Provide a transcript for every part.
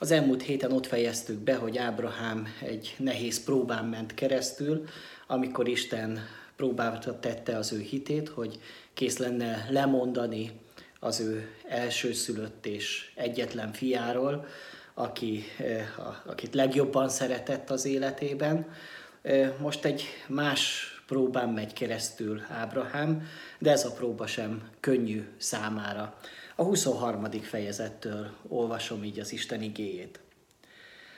Az elmúlt héten ott fejeztük be, hogy Ábrahám egy nehéz próbán ment keresztül, amikor Isten próbálta tette az ő hitét, hogy kész lenne lemondani az ő elsőszülött és egyetlen fiáról, aki, eh, akit legjobban szeretett az életében. Eh, most egy más próbán megy keresztül Ábrahám, de ez a próba sem könnyű számára. A 23. fejezettől olvasom így az Isten igéjét.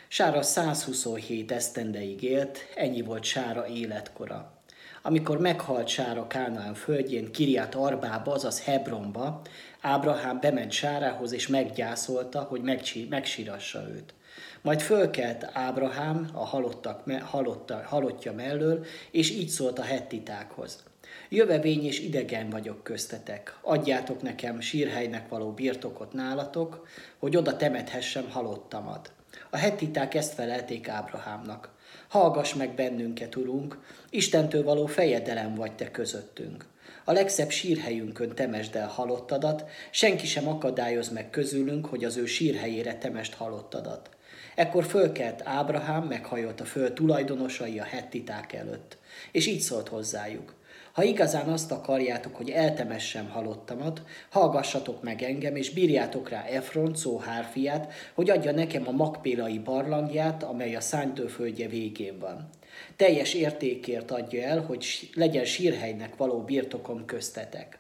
Sára 127 esztendeig élt, ennyi volt Sára életkora. Amikor meghalt Sára Kánaán földjén, Kiriát Arbába, azaz Hebronba, Ábrahám bement Sárához és meggyászolta, hogy megsírassa őt. Majd fölkelt Ábrahám a halottak, halotta, halottja mellől, és így szólt a hettitákhoz. Jövevény és idegen vagyok köztetek. Adjátok nekem sírhelynek való birtokot nálatok, hogy oda temethessem halottamat. A hettiták ezt felelték Ábrahámnak. Hallgass meg bennünket, Urunk, Istentől való fejedelem vagy te közöttünk. A legszebb sírhelyünkön temesd el halottadat, senki sem akadályoz meg közülünk, hogy az ő sírhelyére temest halottadat. Ekkor fölkelt Ábrahám, meghajolt a föld tulajdonosai a hettiták előtt, és így szólt hozzájuk. Ha igazán azt akarjátok, hogy eltemessem halottamat, hallgassatok meg engem, és bírjátok rá Efron, Szóhár fiát, hogy adja nekem a makpélai barlangját, amely a szánytőföldje végén van. Teljes értékért adja el, hogy legyen sírhelynek való birtokom köztetek.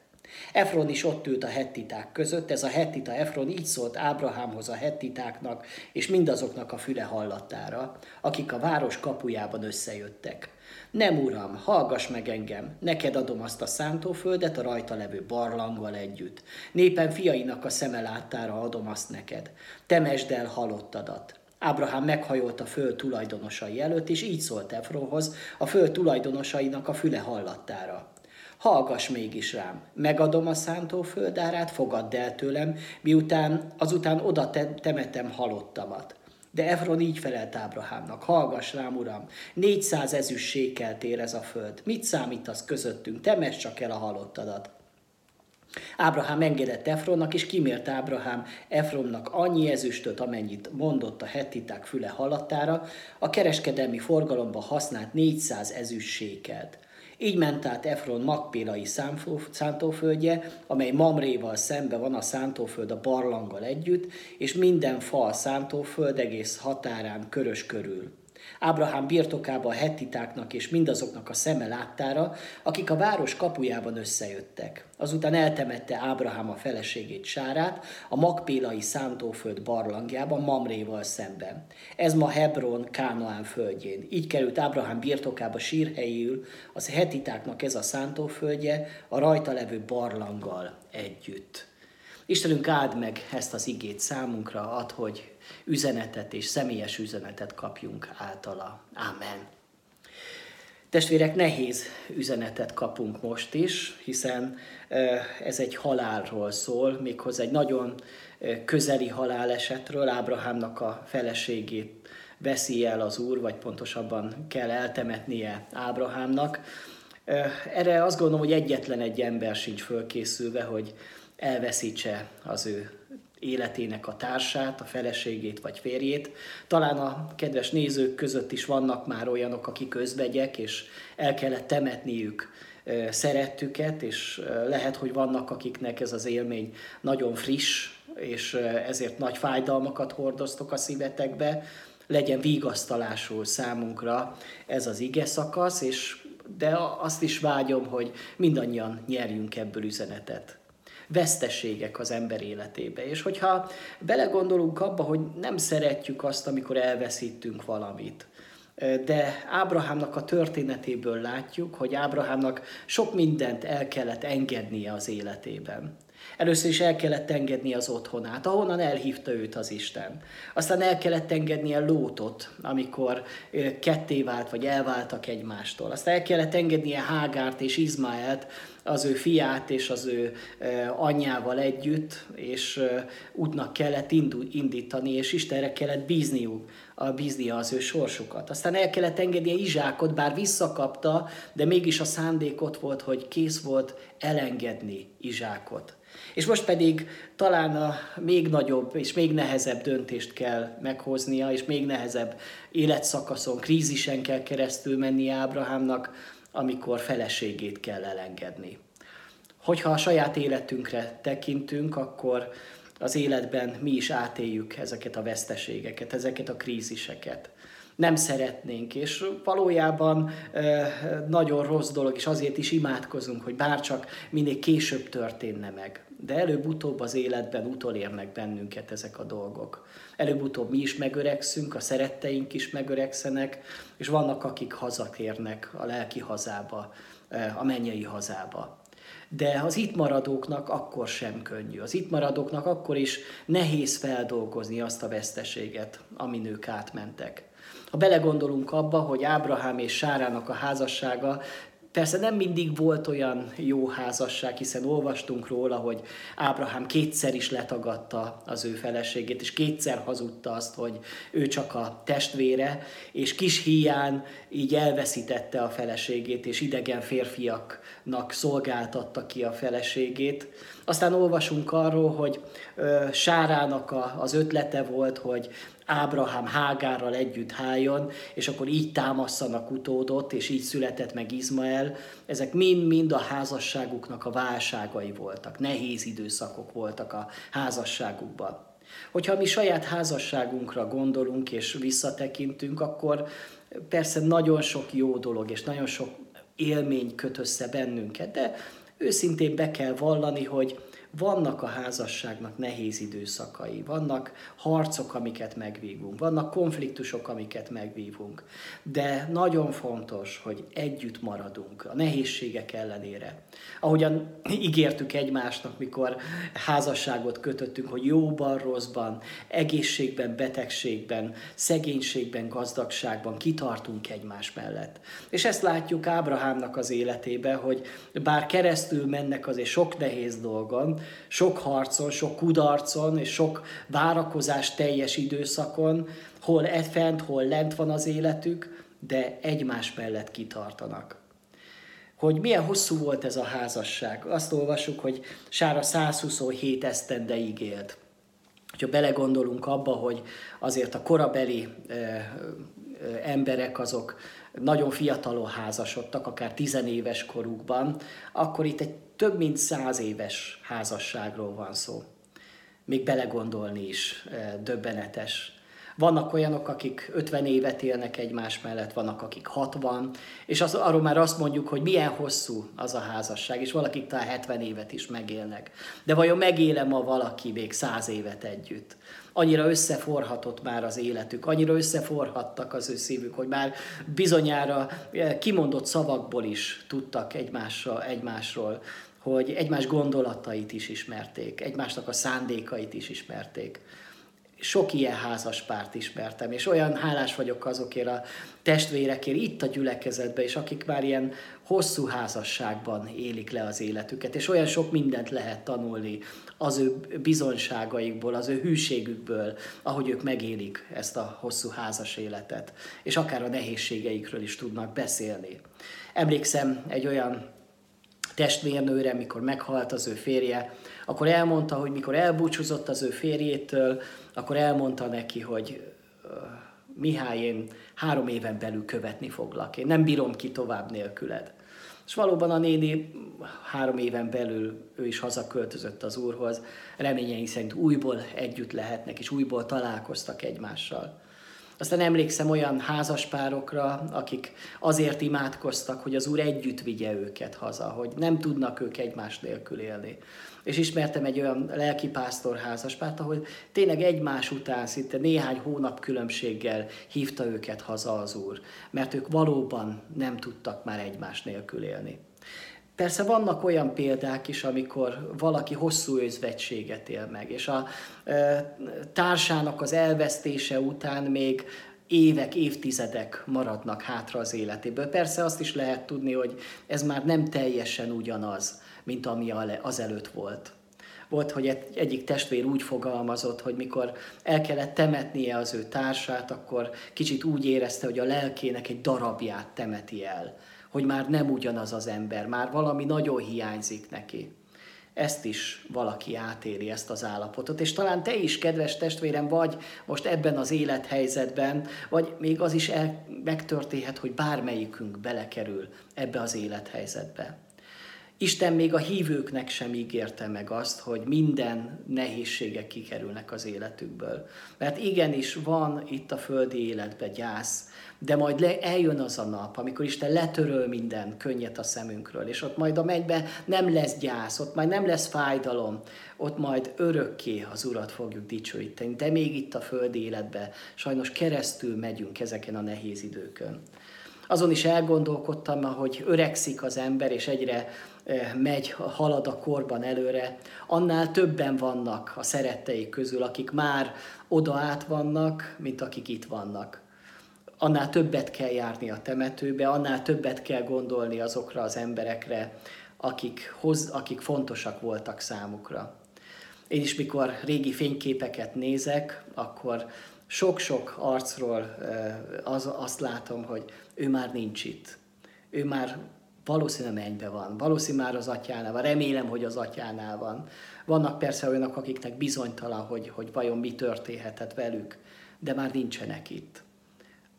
Efron is ott ült a hettiták között, ez a hettita Efron így szólt Ábrahámhoz a hettitáknak, és mindazoknak a füle hallatára, akik a város kapujában összejöttek. Nem, uram, hallgass meg engem, neked adom azt a szántóföldet a rajta levő barlanggal együtt. Népen fiainak a szeme láttára adom azt neked. Temesd el halottadat. Ábrahám meghajolt a föld tulajdonosai előtt, és így szólt Efronhoz, a föld tulajdonosainak a füle hallattára. Hallgass mégis rám, megadom a szántóföldárát, fogadd el tőlem, miután azután oda temetem halottamat. De Efron így felelt Ábrahámnak, hallgass rám, uram, 400 ezüst sékelt ér ez a föld. Mit számítasz közöttünk? Temess csak el a halottadat. Ábrahám engedett Efronnak, és kimért Ábrahám Efronnak annyi ezüstöt, amennyit mondott a hettiták füle hallatára, a kereskedelmi forgalomba használt 400 ezüst sékelt. Így ment át Efron Makpélai szántóföldje, amely Mamréval szembe van a szántóföld a barlanggal együtt, és minden fal szántóföld egész határán körös körül. Ábrahám birtokába a hettitáknak és mindazoknak a szeme láttára, akik a város kapujában összejöttek. Azután eltemette Ábrahám a feleségét Sárát a Makpélai szántóföld barlangjában Mamréval szemben. Ez ma Hebron, Kánoán földjén. Így került Ábrahám birtokába sírhelyül, az hetitáknak ez a szántóföldje, a rajta levő barlanggal együtt. Istenünk áld meg ezt az igét számunkra, ad, hogy üzenetet és személyes üzenetet kapjunk általa. Amen. Testvérek, nehéz üzenetet kapunk most is, hiszen ez egy halálról szól, méghozzá egy nagyon közeli halálesetről, Ábrahámnak a feleségét veszi el az Úr, vagy pontosabban kell eltemetnie Ábrahámnak. Erre azt gondolom, hogy egyetlen egy ember sincs fölkészülve, hogy elveszítse az ő életének a társát, a feleségét vagy férjét. Talán a kedves nézők között is vannak már olyanok, akik közbegyek, és el kellett temetniük szerettüket, és lehet, hogy vannak, akiknek ez az élmény nagyon friss, és ezért nagy fájdalmakat hordoztok a szívetekbe. Legyen vigasztalásul számunkra ez az ige szakasz, és de azt is vágyom, hogy mindannyian nyerjünk ebből üzenetet veszteségek az ember életébe. És hogyha belegondolunk abba, hogy nem szeretjük azt, amikor elveszítünk valamit, de Ábrahámnak a történetéből látjuk, hogy Ábrahámnak sok mindent el kellett engednie az életében. Először is el kellett engedni az otthonát, ahonnan elhívta őt az Isten. Aztán el kellett engednie Lótot, amikor ketté vált, vagy elváltak egymástól. Aztán el kellett engednie Hágárt és Izmaelt, az ő fiát és az ő anyjával együtt, és útnak kellett indítani, és Istenre kellett bízniuk, a bíznia az ő sorsukat. Aztán el kellett engednie Izsákot, bár visszakapta, de mégis a szándék ott volt, hogy kész volt elengedni Izsákot. És most pedig talán a még nagyobb és még nehezebb döntést kell meghoznia, és még nehezebb életszakaszon, krízisen kell keresztül menni Ábrahámnak, amikor feleségét kell elengedni. Hogyha a saját életünkre tekintünk, akkor az életben mi is átéljük ezeket a veszteségeket, ezeket a kríziseket. Nem szeretnénk, és valójában nagyon rossz dolog, és azért is imádkozunk, hogy bárcsak minél később történne meg. De előbb-utóbb az életben utolérnek bennünket ezek a dolgok. Előbb-utóbb mi is megöregszünk, a szeretteink is megöregszenek, és vannak, akik hazatérnek a lelki hazába, a mennyei hazába. De az itt maradóknak akkor sem könnyű. Az itt maradóknak akkor is nehéz feldolgozni azt a veszteséget, amin ők átmentek. Ha belegondolunk abba, hogy Ábrahám és Sárának a házassága Persze nem mindig volt olyan jó házasság, hiszen olvastunk róla, hogy Ábrahám kétszer is letagadta az ő feleségét, és kétszer hazudta azt, hogy ő csak a testvére, és kis hián így elveszítette a feleségét, és idegen férfiaknak szolgáltatta ki a feleségét. Aztán olvasunk arról, hogy Sárának az ötlete volt, hogy Ábrahám Hágárral együtt háljon, és akkor így támasszanak utódot, és így született meg Izmael. Ezek mind-mind a házasságuknak a válságai voltak, nehéz időszakok voltak a házasságukban. Hogyha mi saját házasságunkra gondolunk és visszatekintünk, akkor persze nagyon sok jó dolog és nagyon sok élmény köt össze bennünket, de őszintén be kell vallani, hogy vannak a házasságnak nehéz időszakai, vannak harcok, amiket megvívunk, vannak konfliktusok, amiket megvívunk, de nagyon fontos, hogy együtt maradunk a nehézségek ellenére. Ahogyan ígértük egymásnak, mikor házasságot kötöttünk, hogy jóban, rosszban, egészségben, betegségben, szegénységben, gazdagságban kitartunk egymás mellett. És ezt látjuk Ábrahámnak az életébe, hogy bár keresztül mennek azért sok nehéz dolgon, sok harcon, sok kudarcon és sok várakozás teljes időszakon, hol e fent, hol lent van az életük, de egymás mellett kitartanak. Hogy milyen hosszú volt ez a házasság. Azt olvasjuk, hogy Sára 127 esztendeig élt. Ha belegondolunk abba, hogy azért a korabeli emberek azok nagyon fiatalon házasodtak, akár tizenéves korukban, akkor itt egy több mint száz éves házasságról van szó. Még belegondolni is döbbenetes. Vannak olyanok, akik 50 évet élnek egymás mellett, vannak, akik 60, és az, arról már azt mondjuk, hogy milyen hosszú az a házasság, és valakik talán 70 évet is megélnek. De vajon megélem ma valaki még 100 évet együtt? Annyira összeforhatott már az életük, annyira összeforhattak az ő szívük, hogy már bizonyára eh, kimondott szavakból is tudtak egymásra, egymásról, hogy egymás gondolatait is ismerték, egymásnak a szándékait is ismerték sok ilyen házas párt ismertem, és olyan hálás vagyok azokért a testvérekért itt a gyülekezetben, és akik már ilyen hosszú házasságban élik le az életüket, és olyan sok mindent lehet tanulni az ő bizonságaikból, az ő hűségükből, ahogy ők megélik ezt a hosszú házas életet, és akár a nehézségeikről is tudnak beszélni. Emlékszem egy olyan testvérnőre, mikor meghalt az ő férje, akkor elmondta, hogy mikor elbúcsúzott az ő férjétől, akkor elmondta neki, hogy Mihály, én három éven belül követni foglak, én nem bírom ki tovább nélküled. És valóban a néni három éven belül ő is hazaköltözött az úrhoz, reményeink szerint újból együtt lehetnek, és újból találkoztak egymással. Aztán emlékszem olyan házaspárokra, akik azért imádkoztak, hogy az Úr együtt vigye őket haza, hogy nem tudnak ők egymás nélkül élni. És ismertem egy olyan lelkipásztor házaspárt, ahol tényleg egymás után szinte néhány hónap különbséggel hívta őket haza az Úr, mert ők valóban nem tudtak már egymás nélkül élni. Persze vannak olyan példák is, amikor valaki hosszú özvegységet él meg, és a e, társának az elvesztése után még évek, évtizedek maradnak hátra az életéből. Persze azt is lehet tudni, hogy ez már nem teljesen ugyanaz, mint ami azelőtt volt. Volt, hogy egyik testvér úgy fogalmazott, hogy mikor el kellett temetnie az ő társát, akkor kicsit úgy érezte, hogy a lelkének egy darabját temeti el. Hogy már nem ugyanaz az ember, már valami nagyon hiányzik neki ezt is valaki átéri, ezt az állapotot. És talán te is, kedves testvérem, vagy most ebben az élethelyzetben, vagy még az is el, megtörténhet, hogy bármelyikünk belekerül ebbe az élethelyzetbe. Isten még a hívőknek sem ígérte meg azt, hogy minden nehézségek kikerülnek az életükből. Mert igenis van itt a földi életben gyász, de majd le, eljön az a nap, amikor Isten letöröl minden könnyet a szemünkről, és ott majd a mennybe nem lesz gyász, ott majd nem lesz fájdalom, ott majd örökké az Urat fogjuk dicsőíteni. De még itt a földi életben sajnos keresztül megyünk ezeken a nehéz időkön. Azon is elgondolkodtam, hogy öregszik az ember, és egyre megy, halad a korban előre, annál többen vannak a szeretteik közül, akik már oda át vannak, mint akik itt vannak annál többet kell járni a temetőbe, annál többet kell gondolni azokra az emberekre, akik, hoz, akik fontosak voltak számukra. Én is, mikor régi fényképeket nézek, akkor sok-sok arcról az, azt látom, hogy ő már nincs itt. Ő már valószínűleg mennybe van, valószínűleg már az atyánál van, remélem, hogy az atyánál van. Vannak persze olyanok, akiknek bizonytalan, hogy, hogy vajon mi történhetett velük, de már nincsenek itt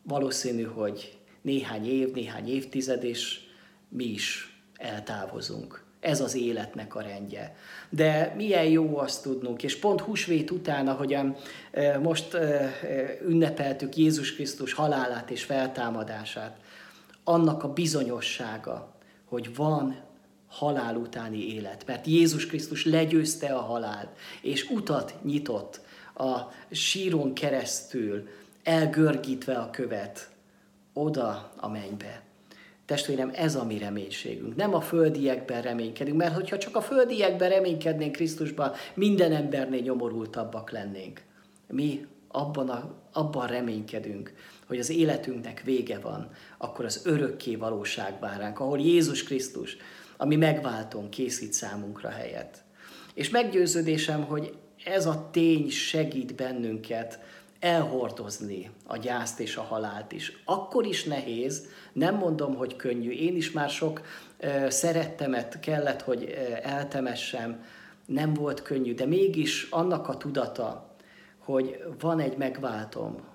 valószínű, hogy néhány év, néhány évtized, és mi is eltávozunk. Ez az életnek a rendje. De milyen jó azt tudnunk, és pont húsvét után, ahogyan most ünnepeltük Jézus Krisztus halálát és feltámadását, annak a bizonyossága, hogy van halál utáni élet. Mert Jézus Krisztus legyőzte a halált, és utat nyitott a síron keresztül elgörgítve a követ oda a mennybe. Testvérem, ez a mi reménységünk. Nem a földiekben reménykedünk, mert hogyha csak a földiekben reménykednénk Krisztusban, minden embernél nyomorultabbak lennénk. Mi abban, a, abban reménykedünk, hogy az életünknek vége van, akkor az örökké valóság vár ránk, ahol Jézus Krisztus, ami megváltón készít számunkra helyet. És meggyőződésem, hogy ez a tény segít bennünket elhordozni a gyászt és a halált is. Akkor is nehéz, nem mondom, hogy könnyű. Én is már sok uh, szerettemet kellett, hogy uh, eltemessem, nem volt könnyű, de mégis annak a tudata, hogy van egy megváltom,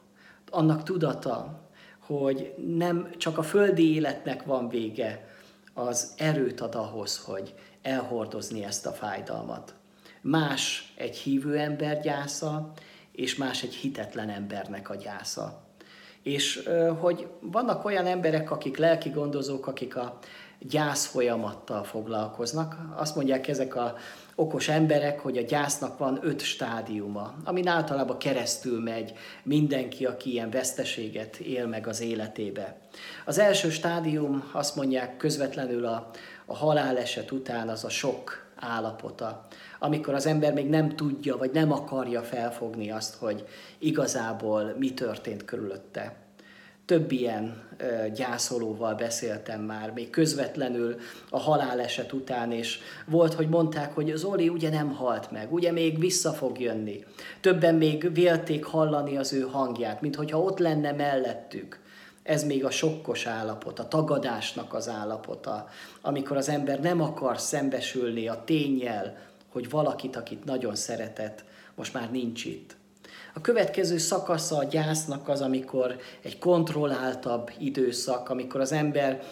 annak tudata, hogy nem csak a földi életnek van vége, az erőt ad ahhoz, hogy elhordozni ezt a fájdalmat. Más egy hívő ember gyásza, és más egy hitetlen embernek a gyásza. És hogy vannak olyan emberek, akik lelki gondozók, akik a gyász folyamattal foglalkoznak. Azt mondják ezek a okos emberek, hogy a gyásznak van öt stádiuma, amin általában keresztül megy mindenki, aki ilyen veszteséget él meg az életébe. Az első stádium, azt mondják közvetlenül a, a haláleset után, az a sok állapota, amikor az ember még nem tudja, vagy nem akarja felfogni azt, hogy igazából mi történt körülötte. Több ilyen gyászolóval beszéltem már, még közvetlenül a haláleset után, és volt, hogy mondták, hogy Zoli ugye nem halt meg, ugye még vissza fog jönni. Többen még vélték hallani az ő hangját, mint hogyha ott lenne mellettük. Ez még a sokkos állapot, a tagadásnak az állapota, amikor az ember nem akar szembesülni a tényel, hogy valakit, akit nagyon szeretett, most már nincs itt. A következő szakasza a gyásznak az, amikor egy kontrolláltabb időszak, amikor az ember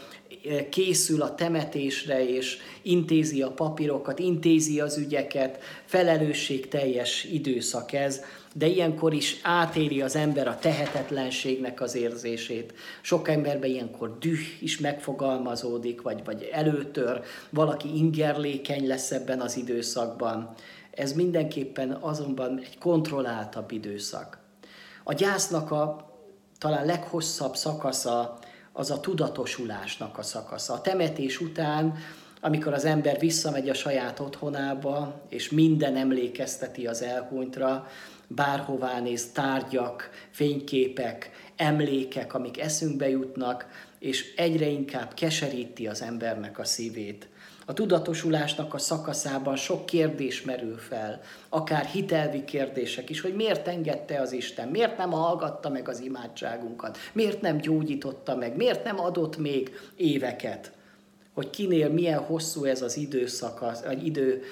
eh, készül a temetésre, és intézi a papírokat, intézi az ügyeket, felelősségteljes időszak ez, de ilyenkor is átéri az ember a tehetetlenségnek az érzését. Sok emberben ilyenkor düh is megfogalmazódik, vagy, vagy előtör, valaki ingerlékeny lesz ebben az időszakban. Ez mindenképpen azonban egy kontrolláltabb időszak. A gyásznak a talán leghosszabb szakasza az a tudatosulásnak a szakasza. A temetés után amikor az ember visszamegy a saját otthonába, és minden emlékezteti az elhunytra, bárhová néz, tárgyak, fényképek, emlékek, amik eszünkbe jutnak, és egyre inkább keseríti az embernek a szívét. A tudatosulásnak a szakaszában sok kérdés merül fel, akár hitelvi kérdések is, hogy miért engedte az Isten, miért nem hallgatta meg az imádságunkat, miért nem gyógyította meg, miért nem adott még éveket, hogy kinél milyen hosszú ez az időszak, egy idő,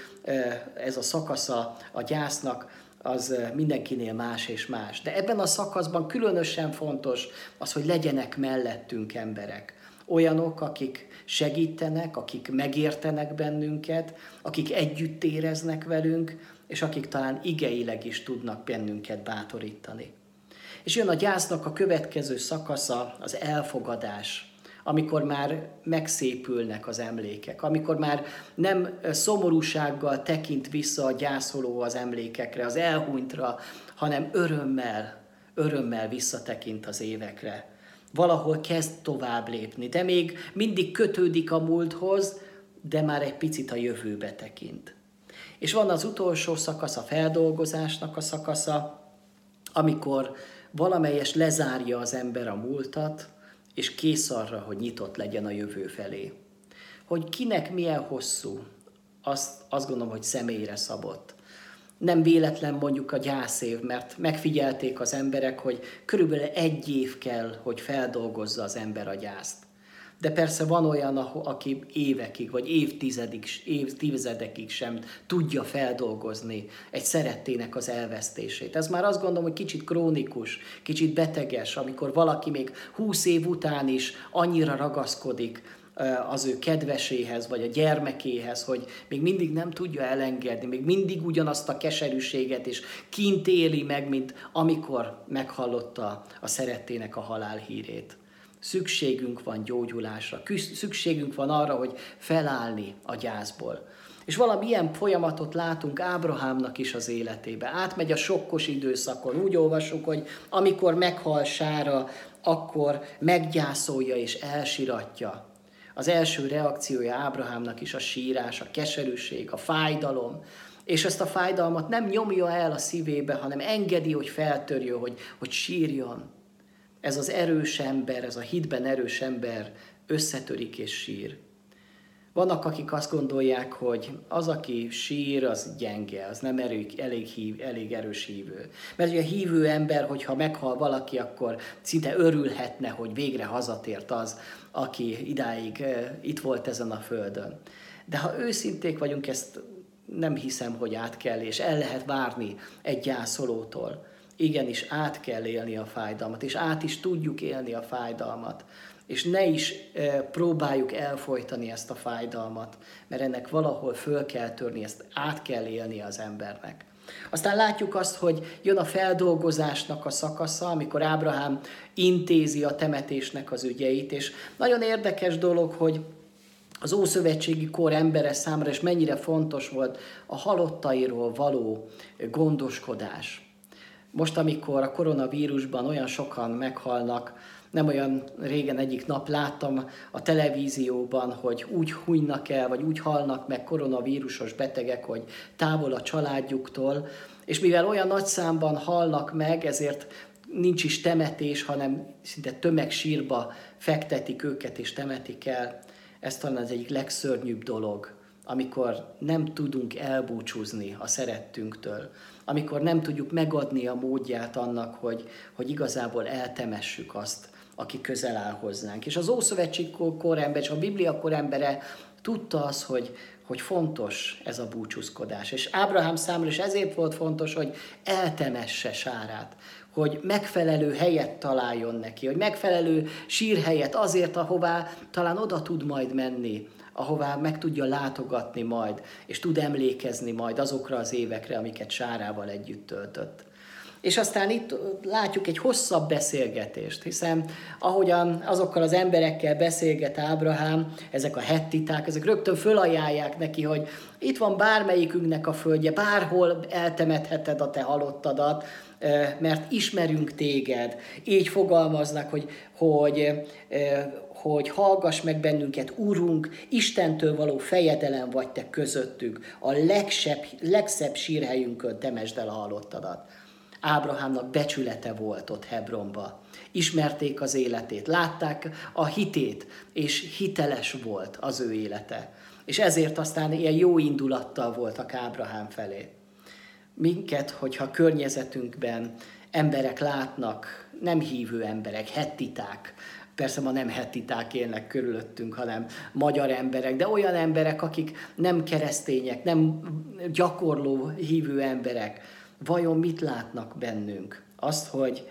ez a szakasza a gyásznak, az mindenkinél más és más. De ebben a szakaszban különösen fontos az, hogy legyenek mellettünk emberek. Olyanok, akik segítenek, akik megértenek bennünket, akik együtt éreznek velünk, és akik talán igeileg is tudnak bennünket bátorítani. És jön a gyásznak a következő szakasza, az elfogadás, amikor már megszépülnek az emlékek, amikor már nem szomorúsággal tekint vissza a gyászoló az emlékekre, az elhunytra, hanem örömmel, örömmel visszatekint az évekre. Valahol kezd tovább lépni, de még mindig kötődik a múlthoz, de már egy picit a jövőbe tekint. És van az utolsó szakasz, a feldolgozásnak a szakasza, amikor valamelyes lezárja az ember a múltat, és kész arra, hogy nyitott legyen a jövő felé. Hogy kinek milyen hosszú, azt, azt gondolom, hogy személyre szabott. Nem véletlen mondjuk a gyászév, mert megfigyelték az emberek, hogy körülbelül egy év kell, hogy feldolgozza az ember a gyászt. De persze van olyan, aki évekig, vagy évtizedig, évtizedekig sem tudja feldolgozni egy szerettének az elvesztését. Ez már azt gondolom, hogy kicsit krónikus, kicsit beteges, amikor valaki még húsz év után is annyira ragaszkodik az ő kedveséhez, vagy a gyermekéhez, hogy még mindig nem tudja elengedni, még mindig ugyanazt a keserűséget és kint éli meg, mint amikor meghallotta a szerettének a halál hírét. Szükségünk van gyógyulásra, szükségünk van arra, hogy felállni a gyászból. És valami ilyen folyamatot látunk Ábrahámnak is az életébe. Átmegy a sokkos időszakon. Úgy olvasjuk, hogy amikor meghal Sára, akkor meggyászolja és elsiratja. Az első reakciója Ábrahámnak is a sírás, a keserűség, a fájdalom, és ezt a fájdalmat nem nyomja el a szívébe, hanem engedi, hogy feltörjön, hogy, hogy sírjon ez az erős ember, ez a hitben erős ember összetörik és sír. Vannak, akik azt gondolják, hogy az, aki sír, az gyenge, az nem elég, elég, hív, elég erős hívő. Mert ugye a hívő ember, hogyha meghal valaki, akkor szinte örülhetne, hogy végre hazatért az, aki idáig itt volt ezen a földön. De ha őszinték vagyunk, ezt nem hiszem, hogy át kell, és el lehet várni egy gyászolótól igenis át kell élni a fájdalmat, és át is tudjuk élni a fájdalmat. És ne is e, próbáljuk elfolytani ezt a fájdalmat, mert ennek valahol föl kell törni, ezt át kell élni az embernek. Aztán látjuk azt, hogy jön a feldolgozásnak a szakasza, amikor Ábrahám intézi a temetésnek az ügyeit, és nagyon érdekes dolog, hogy az Ószövetségi kor embere számára, és mennyire fontos volt a halottairól való gondoskodás. Most, amikor a koronavírusban olyan sokan meghalnak, nem olyan régen egyik nap láttam a televízióban, hogy úgy hunynak el, vagy úgy halnak meg koronavírusos betegek, hogy távol a családjuktól, és mivel olyan nagy számban halnak meg, ezért nincs is temetés, hanem szinte tömegsírba fektetik őket és temetik el. Ez talán az egyik legszörnyűbb dolog, amikor nem tudunk elbúcsúzni a szerettünktől, amikor nem tudjuk megadni a módját annak, hogy, hogy igazából eltemessük azt, aki közel áll hozzánk. És az Ószövetség korember, és a Biblia korembere tudta az, hogy, hogy fontos ez a búcsúzkodás. És Ábrahám számára is ezért volt fontos, hogy eltemesse Sárát, hogy megfelelő helyet találjon neki, hogy megfelelő sírhelyet azért, ahová talán oda tud majd menni, ahová meg tudja látogatni majd, és tud emlékezni majd azokra az évekre, amiket Sárával együtt töltött. És aztán itt látjuk egy hosszabb beszélgetést, hiszen ahogyan azokkal az emberekkel beszélget Ábrahám, ezek a hettiták, ezek rögtön fölajánlják neki, hogy itt van bármelyikünknek a földje, bárhol eltemetheted a te halottadat, mert ismerünk téged. Így fogalmaznak, hogy, hogy hogy hallgass meg bennünket, Urunk, Istentől való fejedelem vagy te közöttük, a legsebb, legszebb sírhelyünkön temesd el a halottadat. Ábrahámnak becsülete volt ott Hebronba. Ismerték az életét, látták a hitét, és hiteles volt az ő élete. És ezért aztán ilyen jó indulattal voltak Ábrahám felé. Minket, hogyha környezetünkben emberek látnak, nem hívő emberek, hettiták, persze ma nem hettiták élnek körülöttünk, hanem magyar emberek, de olyan emberek, akik nem keresztények, nem gyakorló hívő emberek, vajon mit látnak bennünk? Azt, hogy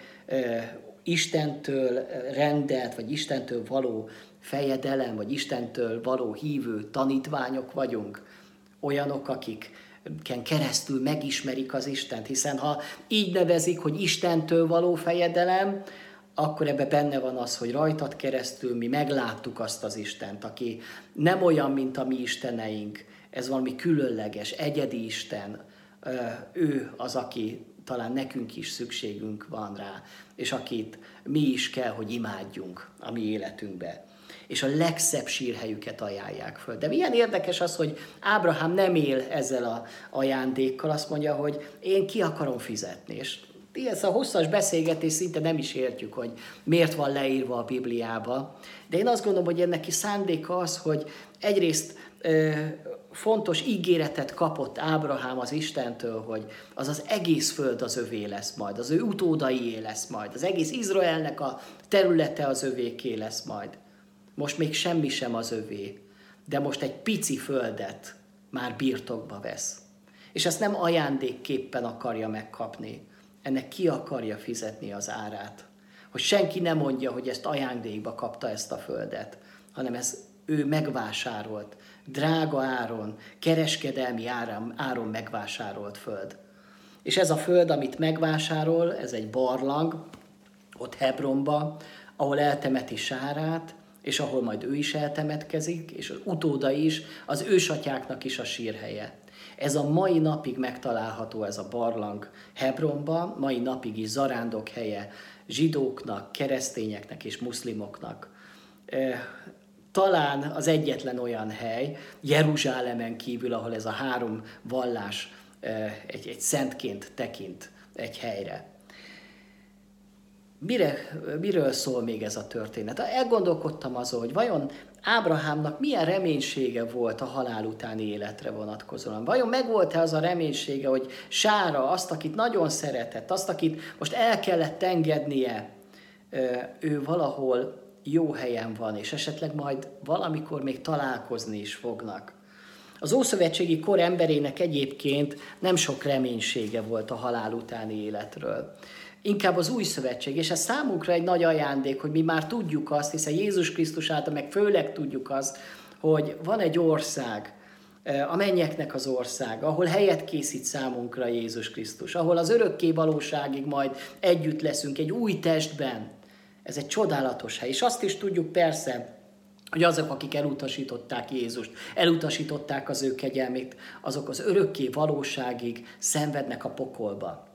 Istentől rendelt, vagy Istentől való fejedelem, vagy Istentől való hívő tanítványok vagyunk, olyanok, akik keresztül megismerik az Istent, hiszen ha így nevezik, hogy Istentől való fejedelem, akkor ebbe benne van az, hogy rajtad keresztül mi megláttuk azt az Istent, aki nem olyan, mint a mi Isteneink, ez valami különleges, egyedi Isten, ő az, aki talán nekünk is szükségünk van rá, és akit mi is kell, hogy imádjunk a mi életünkbe. És a legszebb sírhelyüket ajánlják föl. De milyen érdekes az, hogy Ábrahám nem él ezzel a ajándékkal, azt mondja, hogy én ki akarom fizetni. És ez a hosszas beszélgetés szinte nem is értjük, hogy miért van leírva a Bibliába. De én azt gondolom, hogy ennek is szándéka az, hogy egyrészt fontos ígéretet kapott Ábrahám az Istentől, hogy az az egész föld az övé lesz majd, az ő utódaié lesz majd, az egész Izraelnek a területe az övéké lesz majd. Most még semmi sem az övé, de most egy pici földet már birtokba vesz. És ezt nem ajándékképpen akarja megkapni, ennek ki akarja fizetni az árát. Hogy senki nem mondja, hogy ezt ajándékba kapta ezt a földet, hanem ez ő megvásárolt, drága áron, kereskedelmi áron, áron megvásárolt föld. És ez a föld, amit megvásárol, ez egy barlang, ott Hebronba, ahol eltemeti Sárát, és ahol majd ő is eltemetkezik, és az utóda is, az ősatyáknak is a sírhelye. Ez a mai napig megtalálható ez a barlang Hebronba, mai napig is zarándok helye zsidóknak, keresztényeknek és muszlimoknak talán az egyetlen olyan hely, Jeruzsálemen kívül, ahol ez a három vallás egy, egy szentként tekint egy helyre. Mire, miről szól még ez a történet? Elgondolkodtam azon, hogy vajon Ábrahámnak milyen reménysége volt a halál utáni életre vonatkozóan. Vajon megvolt-e az a reménysége, hogy Sára, azt, akit nagyon szeretett, azt, akit most el kellett engednie, ő valahol jó helyen van, és esetleg majd valamikor még találkozni is fognak. Az Ószövetségi kor emberének egyébként nem sok reménysége volt a halál utáni életről. Inkább az új szövetség, és ez számunkra egy nagy ajándék, hogy mi már tudjuk azt, hiszen Jézus Krisztus által meg főleg tudjuk azt, hogy van egy ország, a mennyeknek az ország, ahol helyet készít számunkra Jézus Krisztus, ahol az örökké valóságig majd együtt leszünk egy új testben, ez egy csodálatos hely. És azt is tudjuk persze, hogy azok, akik elutasították Jézust, elutasították az ő kegyelmét, azok az örökké valóságig szenvednek a pokolba.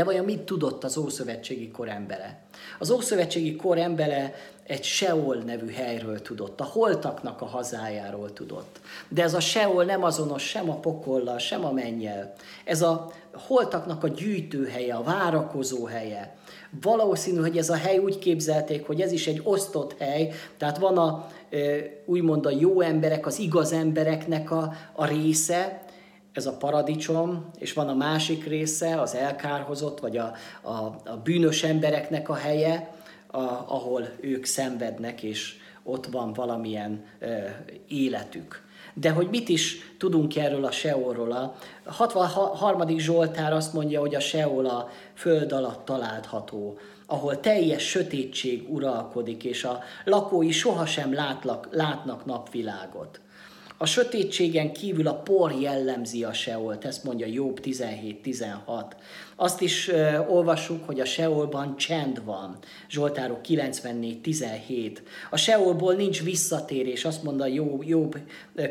De vajon mit tudott az Ószövetségi kor embere? Az Ószövetségi kor embere egy Seol nevű helyről tudott, a holtaknak a hazájáról tudott. De ez a Seol nem azonos sem a pokollal, sem a mennyel. Ez a holtaknak a gyűjtőhelye, a várakozó helye. Valószínű, hogy ez a hely úgy képzelték, hogy ez is egy osztott hely, tehát van a úgymond a jó emberek, az igaz embereknek a, a része, ez a paradicsom, és van a másik része, az elkárhozott, vagy a, a, a bűnös embereknek a helye, a, ahol ők szenvednek, és ott van valamilyen e, életük. De hogy mit is tudunk erről a Seolról? A 63. Zsoltár azt mondja, hogy a Seol a föld alatt található, ahol teljes sötétség uralkodik, és a lakói sohasem látlak, látnak napvilágot. A sötétségen kívül a por jellemzi a Seolt, ezt mondja Jobb 17-16. Azt is uh, olvassuk, hogy a Seolban csend van, Zsoltárok 94-17. A Seolból nincs visszatérés, azt mondja Jobb, Jobb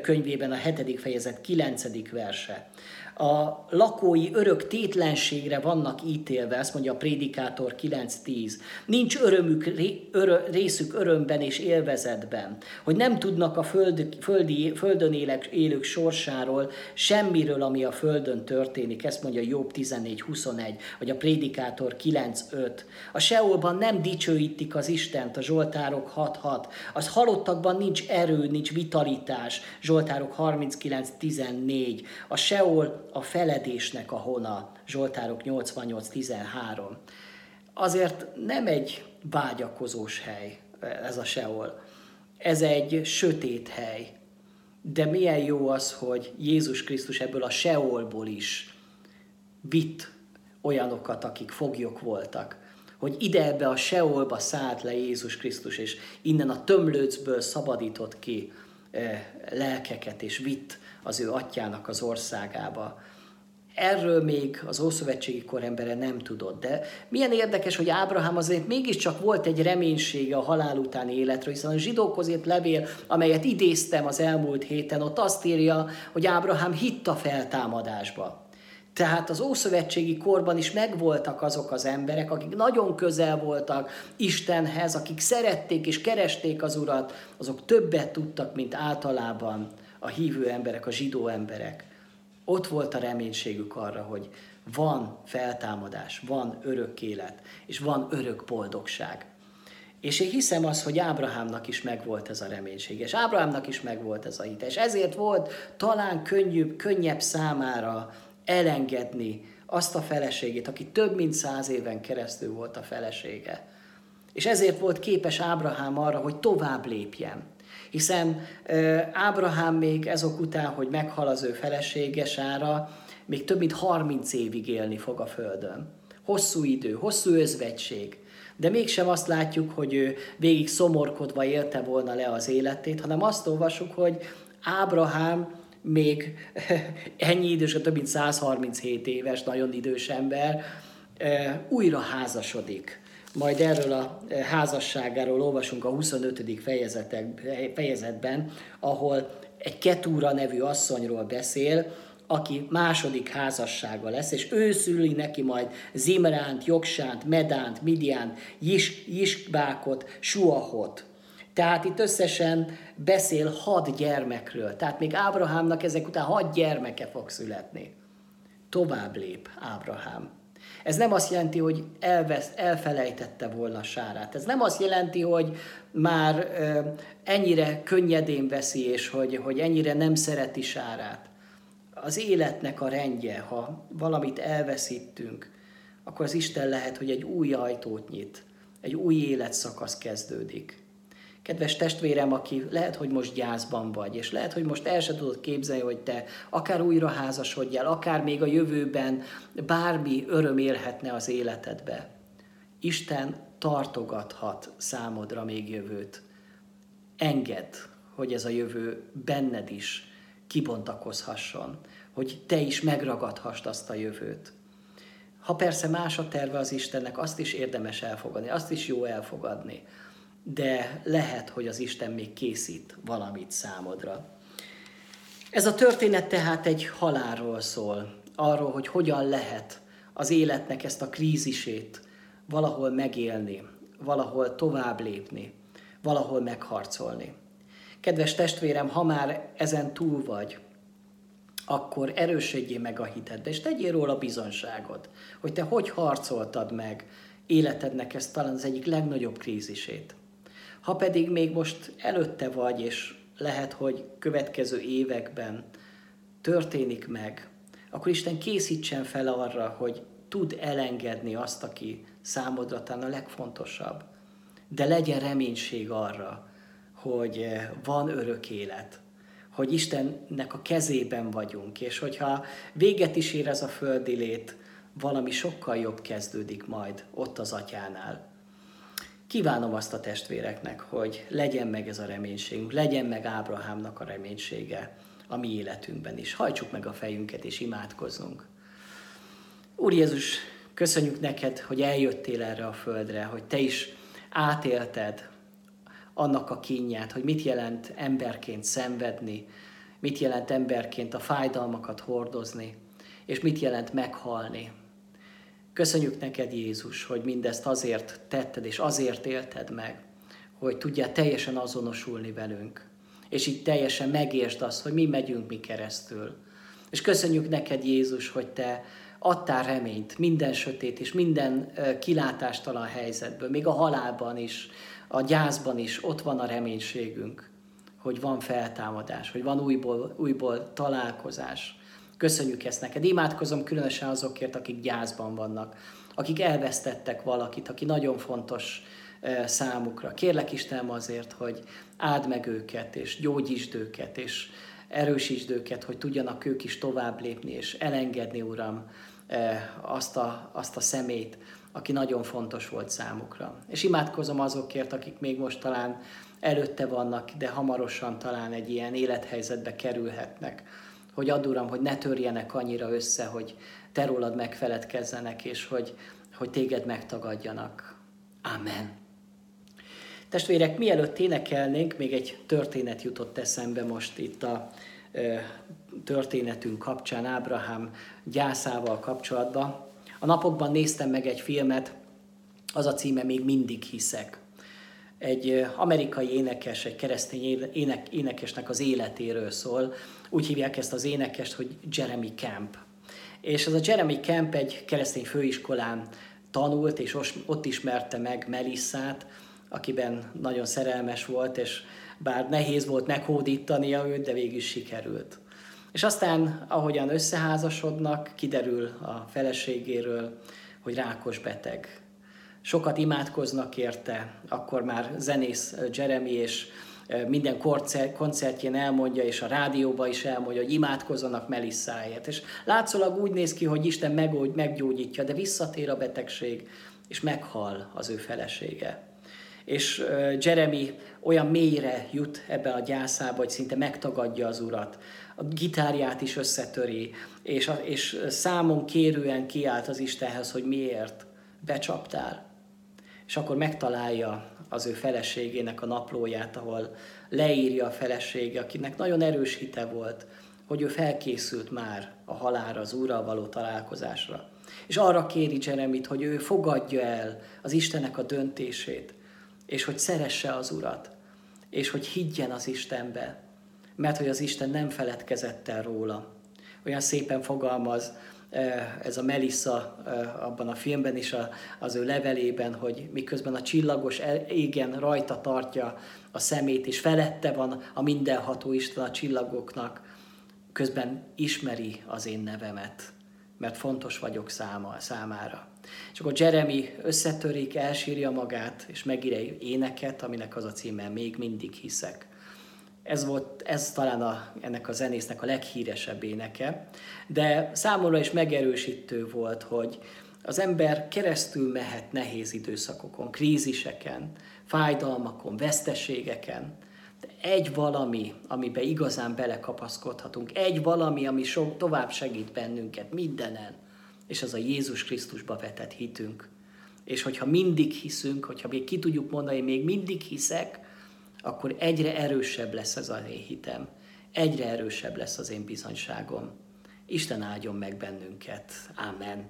könyvében a 7. fejezet 9. verse. A lakói örök tétlenségre vannak ítélve, ezt mondja a Prédikátor 9.10. Nincs örömük, örö, részük örömben és élvezetben, hogy nem tudnak a föld, földi, földön élek, élők sorsáról, semmiről, ami a földön történik. Ezt mondja Jobb 14.21, vagy a Prédikátor 9.5. A Seolban nem dicsőítik az Istent, a Zsoltárok 6.6. Az halottakban nincs erő, nincs vitalitás, Zsoltárok 39.14. A Seol a feledésnek a hona, Zsoltárok 88.13. Azért nem egy vágyakozós hely ez a Seol. Ez egy sötét hely. De milyen jó az, hogy Jézus Krisztus ebből a Seolból is vitt olyanokat, akik foglyok voltak. Hogy ide ebbe a Seolba szállt le Jézus Krisztus, és innen a tömlőcből szabadított ki eh, lelkeket, és vitt az ő atyának az országába. Erről még az Ószövetségi kor embere nem tudott, de milyen érdekes, hogy Ábrahám azért mégiscsak volt egy reménysége a halál utáni életről, hiszen a zsidókhoz írt levél, amelyet idéztem az elmúlt héten, ott azt írja, hogy Ábrahám hitt a feltámadásba. Tehát az Ószövetségi korban is megvoltak azok az emberek, akik nagyon közel voltak Istenhez, akik szerették és keresték az Urat, azok többet tudtak, mint általában a hívő emberek, a zsidó emberek. Ott volt a reménységük arra, hogy van feltámadás, van örök élet, és van örök boldogság. És én hiszem azt, hogy Ábrahámnak is megvolt ez a reménység, és Ábrahámnak is megvolt ez a hit, és ezért volt talán könnyűbb, könnyebb számára elengedni azt a feleségét, aki több mint száz éven keresztül volt a felesége. És ezért volt képes Ábrahám arra, hogy tovább lépjen. Hiszen Ábrahám még ezok után, hogy meghal az ő felesége Sára, még több mint 30 évig élni fog a földön. Hosszú idő, hosszú özvegység. De mégsem azt látjuk, hogy ő végig szomorkodva élte volna le az életét, hanem azt olvasjuk, hogy Ábrahám még ennyi idős, több mint 137 éves, nagyon idős ember, újra házasodik majd erről a e, házasságáról olvasunk a 25. fejezetben, ahol egy Ketúra nevű asszonyról beszél, aki második házassága lesz, és ő szüli neki majd Zimránt, Jogsánt, Medánt, Midiánt, Jis, Jiskbákot, Suahot. Tehát itt összesen beszél hat gyermekről. Tehát még Ábrahámnak ezek után hat gyermeke fog születni. Tovább lép Ábrahám. Ez nem azt jelenti, hogy elvesz, elfelejtette volna Sárát. Ez nem azt jelenti, hogy már ennyire könnyedén veszi, és hogy, hogy ennyire nem szereti Sárát. Az életnek a rendje, ha valamit elveszítünk, akkor az Isten lehet, hogy egy új ajtót nyit, egy új életszakasz kezdődik. Kedves testvérem, aki lehet, hogy most gyászban vagy, és lehet, hogy most el se tudod képzelni, hogy te akár újra házasodjál, akár még a jövőben bármi öröm élhetne az életedbe. Isten tartogathat számodra még jövőt. Engedd, hogy ez a jövő benned is kibontakozhasson, hogy te is megragadhassd azt a jövőt. Ha persze más a terve az Istennek, azt is érdemes elfogadni, azt is jó elfogadni de lehet, hogy az Isten még készít valamit számodra. Ez a történet tehát egy halálról szól, arról, hogy hogyan lehet az életnek ezt a krízisét valahol megélni, valahol tovább lépni, valahol megharcolni. Kedves testvérem, ha már ezen túl vagy, akkor erősödjél meg a hitedbe, és tegyél róla bizonságot, hogy te hogy harcoltad meg életednek ezt talán az egyik legnagyobb krízisét. Ha pedig még most előtte vagy, és lehet, hogy következő években történik meg, akkor Isten készítsen fel arra, hogy tud elengedni azt, aki számodra talán a legfontosabb. De legyen reménység arra, hogy van örök élet, hogy Istennek a kezében vagyunk, és hogyha véget is ér ez a földi lét, valami sokkal jobb kezdődik majd ott az atyánál. Kívánom azt a testvéreknek, hogy legyen meg ez a reménységünk, legyen meg Ábrahámnak a reménysége a mi életünkben is. Hajtsuk meg a fejünket és imádkozzunk. Úr Jézus, köszönjük neked, hogy eljöttél erre a földre, hogy te is átélted annak a kínját, hogy mit jelent emberként szenvedni, mit jelent emberként a fájdalmakat hordozni, és mit jelent meghalni. Köszönjük neked, Jézus, hogy mindezt azért tetted, és azért élted meg, hogy tudjál teljesen azonosulni velünk, és így teljesen megértsd azt, hogy mi megyünk mi keresztül. És köszönjük neked, Jézus, hogy te adtál reményt minden sötét és minden kilátástalan helyzetből, még a halálban is, a gyászban is ott van a reménységünk, hogy van feltámadás, hogy van újból, újból találkozás. Köszönjük ezt neked. Imádkozom különösen azokért, akik gyászban vannak, akik elvesztettek valakit, aki nagyon fontos számukra. Kérlek Istenem azért, hogy áld meg őket, és gyógyítsd őket, és erősítsd őket, hogy tudjanak ők is tovább lépni, és elengedni, Uram, azt a, azt a szemét, aki nagyon fontos volt számukra. És imádkozom azokért, akik még most talán előtte vannak, de hamarosan talán egy ilyen élethelyzetbe kerülhetnek, hogy add Uram, hogy ne törjenek annyira össze, hogy te rólad megfeledkezzenek, és hogy, hogy téged megtagadjanak. Amen. Testvérek, mielőtt énekelnénk, még egy történet jutott eszembe most itt a történetünk kapcsán, Ábrahám gyászával kapcsolatban. A napokban néztem meg egy filmet, az a címe Még mindig hiszek. Egy amerikai énekes, egy keresztény ének, énekesnek az életéről szól. Úgy hívják ezt az énekest, hogy Jeremy Camp. És ez a Jeremy Camp egy keresztény főiskolán tanult, és ott ismerte meg Melissát, akiben nagyon szerelmes volt, és bár nehéz volt meghódítania őt, de végül sikerült. És aztán, ahogyan összeházasodnak, kiderül a feleségéről, hogy rákos beteg. Sokat imádkoznak érte, akkor már zenész Jeremy, és minden koncertjén elmondja, és a rádióba is elmondja, hogy imádkozzanak Melissáért. És látszólag úgy néz ki, hogy Isten meggyógyítja, de visszatér a betegség, és meghal az ő felesége és Jeremy olyan mélyre jut ebbe a gyászába, hogy szinte megtagadja az urat. A gitárját is összetöri, és, a, és számon kérően kiált az Istenhez, hogy miért becsaptál. És akkor megtalálja az ő feleségének a naplóját, ahol leírja a felesége, akinek nagyon erős hite volt, hogy ő felkészült már a halára, az Úrral való találkozásra. És arra kéri Jeremit, hogy ő fogadja el az Istennek a döntését, és hogy szeresse az Urat, és hogy higgyen az Istenbe, mert hogy az Isten nem feledkezett el róla. Olyan szépen fogalmaz ez a Melissa eh, abban a filmben is az ő levelében, hogy miközben a csillagos égen rajta tartja a szemét, és felette van a mindenható Isten a csillagoknak, közben ismeri az én nevemet, mert fontos vagyok száma, számára. És akkor Jeremy összetörik, elsírja magát, és megír egy éneket, aminek az a címe Még mindig hiszek. Ez volt, ez talán a, ennek a zenésznek a leghíresebb éneke, de számomra is megerősítő volt, hogy az ember keresztül mehet nehéz időszakokon, kríziseken, fájdalmakon, veszteségeken, de egy valami, amiben igazán belekapaszkodhatunk, egy valami, ami so, tovább segít bennünket mindenen, és az a Jézus Krisztusba vetett hitünk. És hogyha mindig hiszünk, hogyha még ki tudjuk mondani, még mindig hiszek, akkor egyre erősebb lesz ez az én hitem, egyre erősebb lesz az én bizonyságom. Isten áldjon meg bennünket. Amen.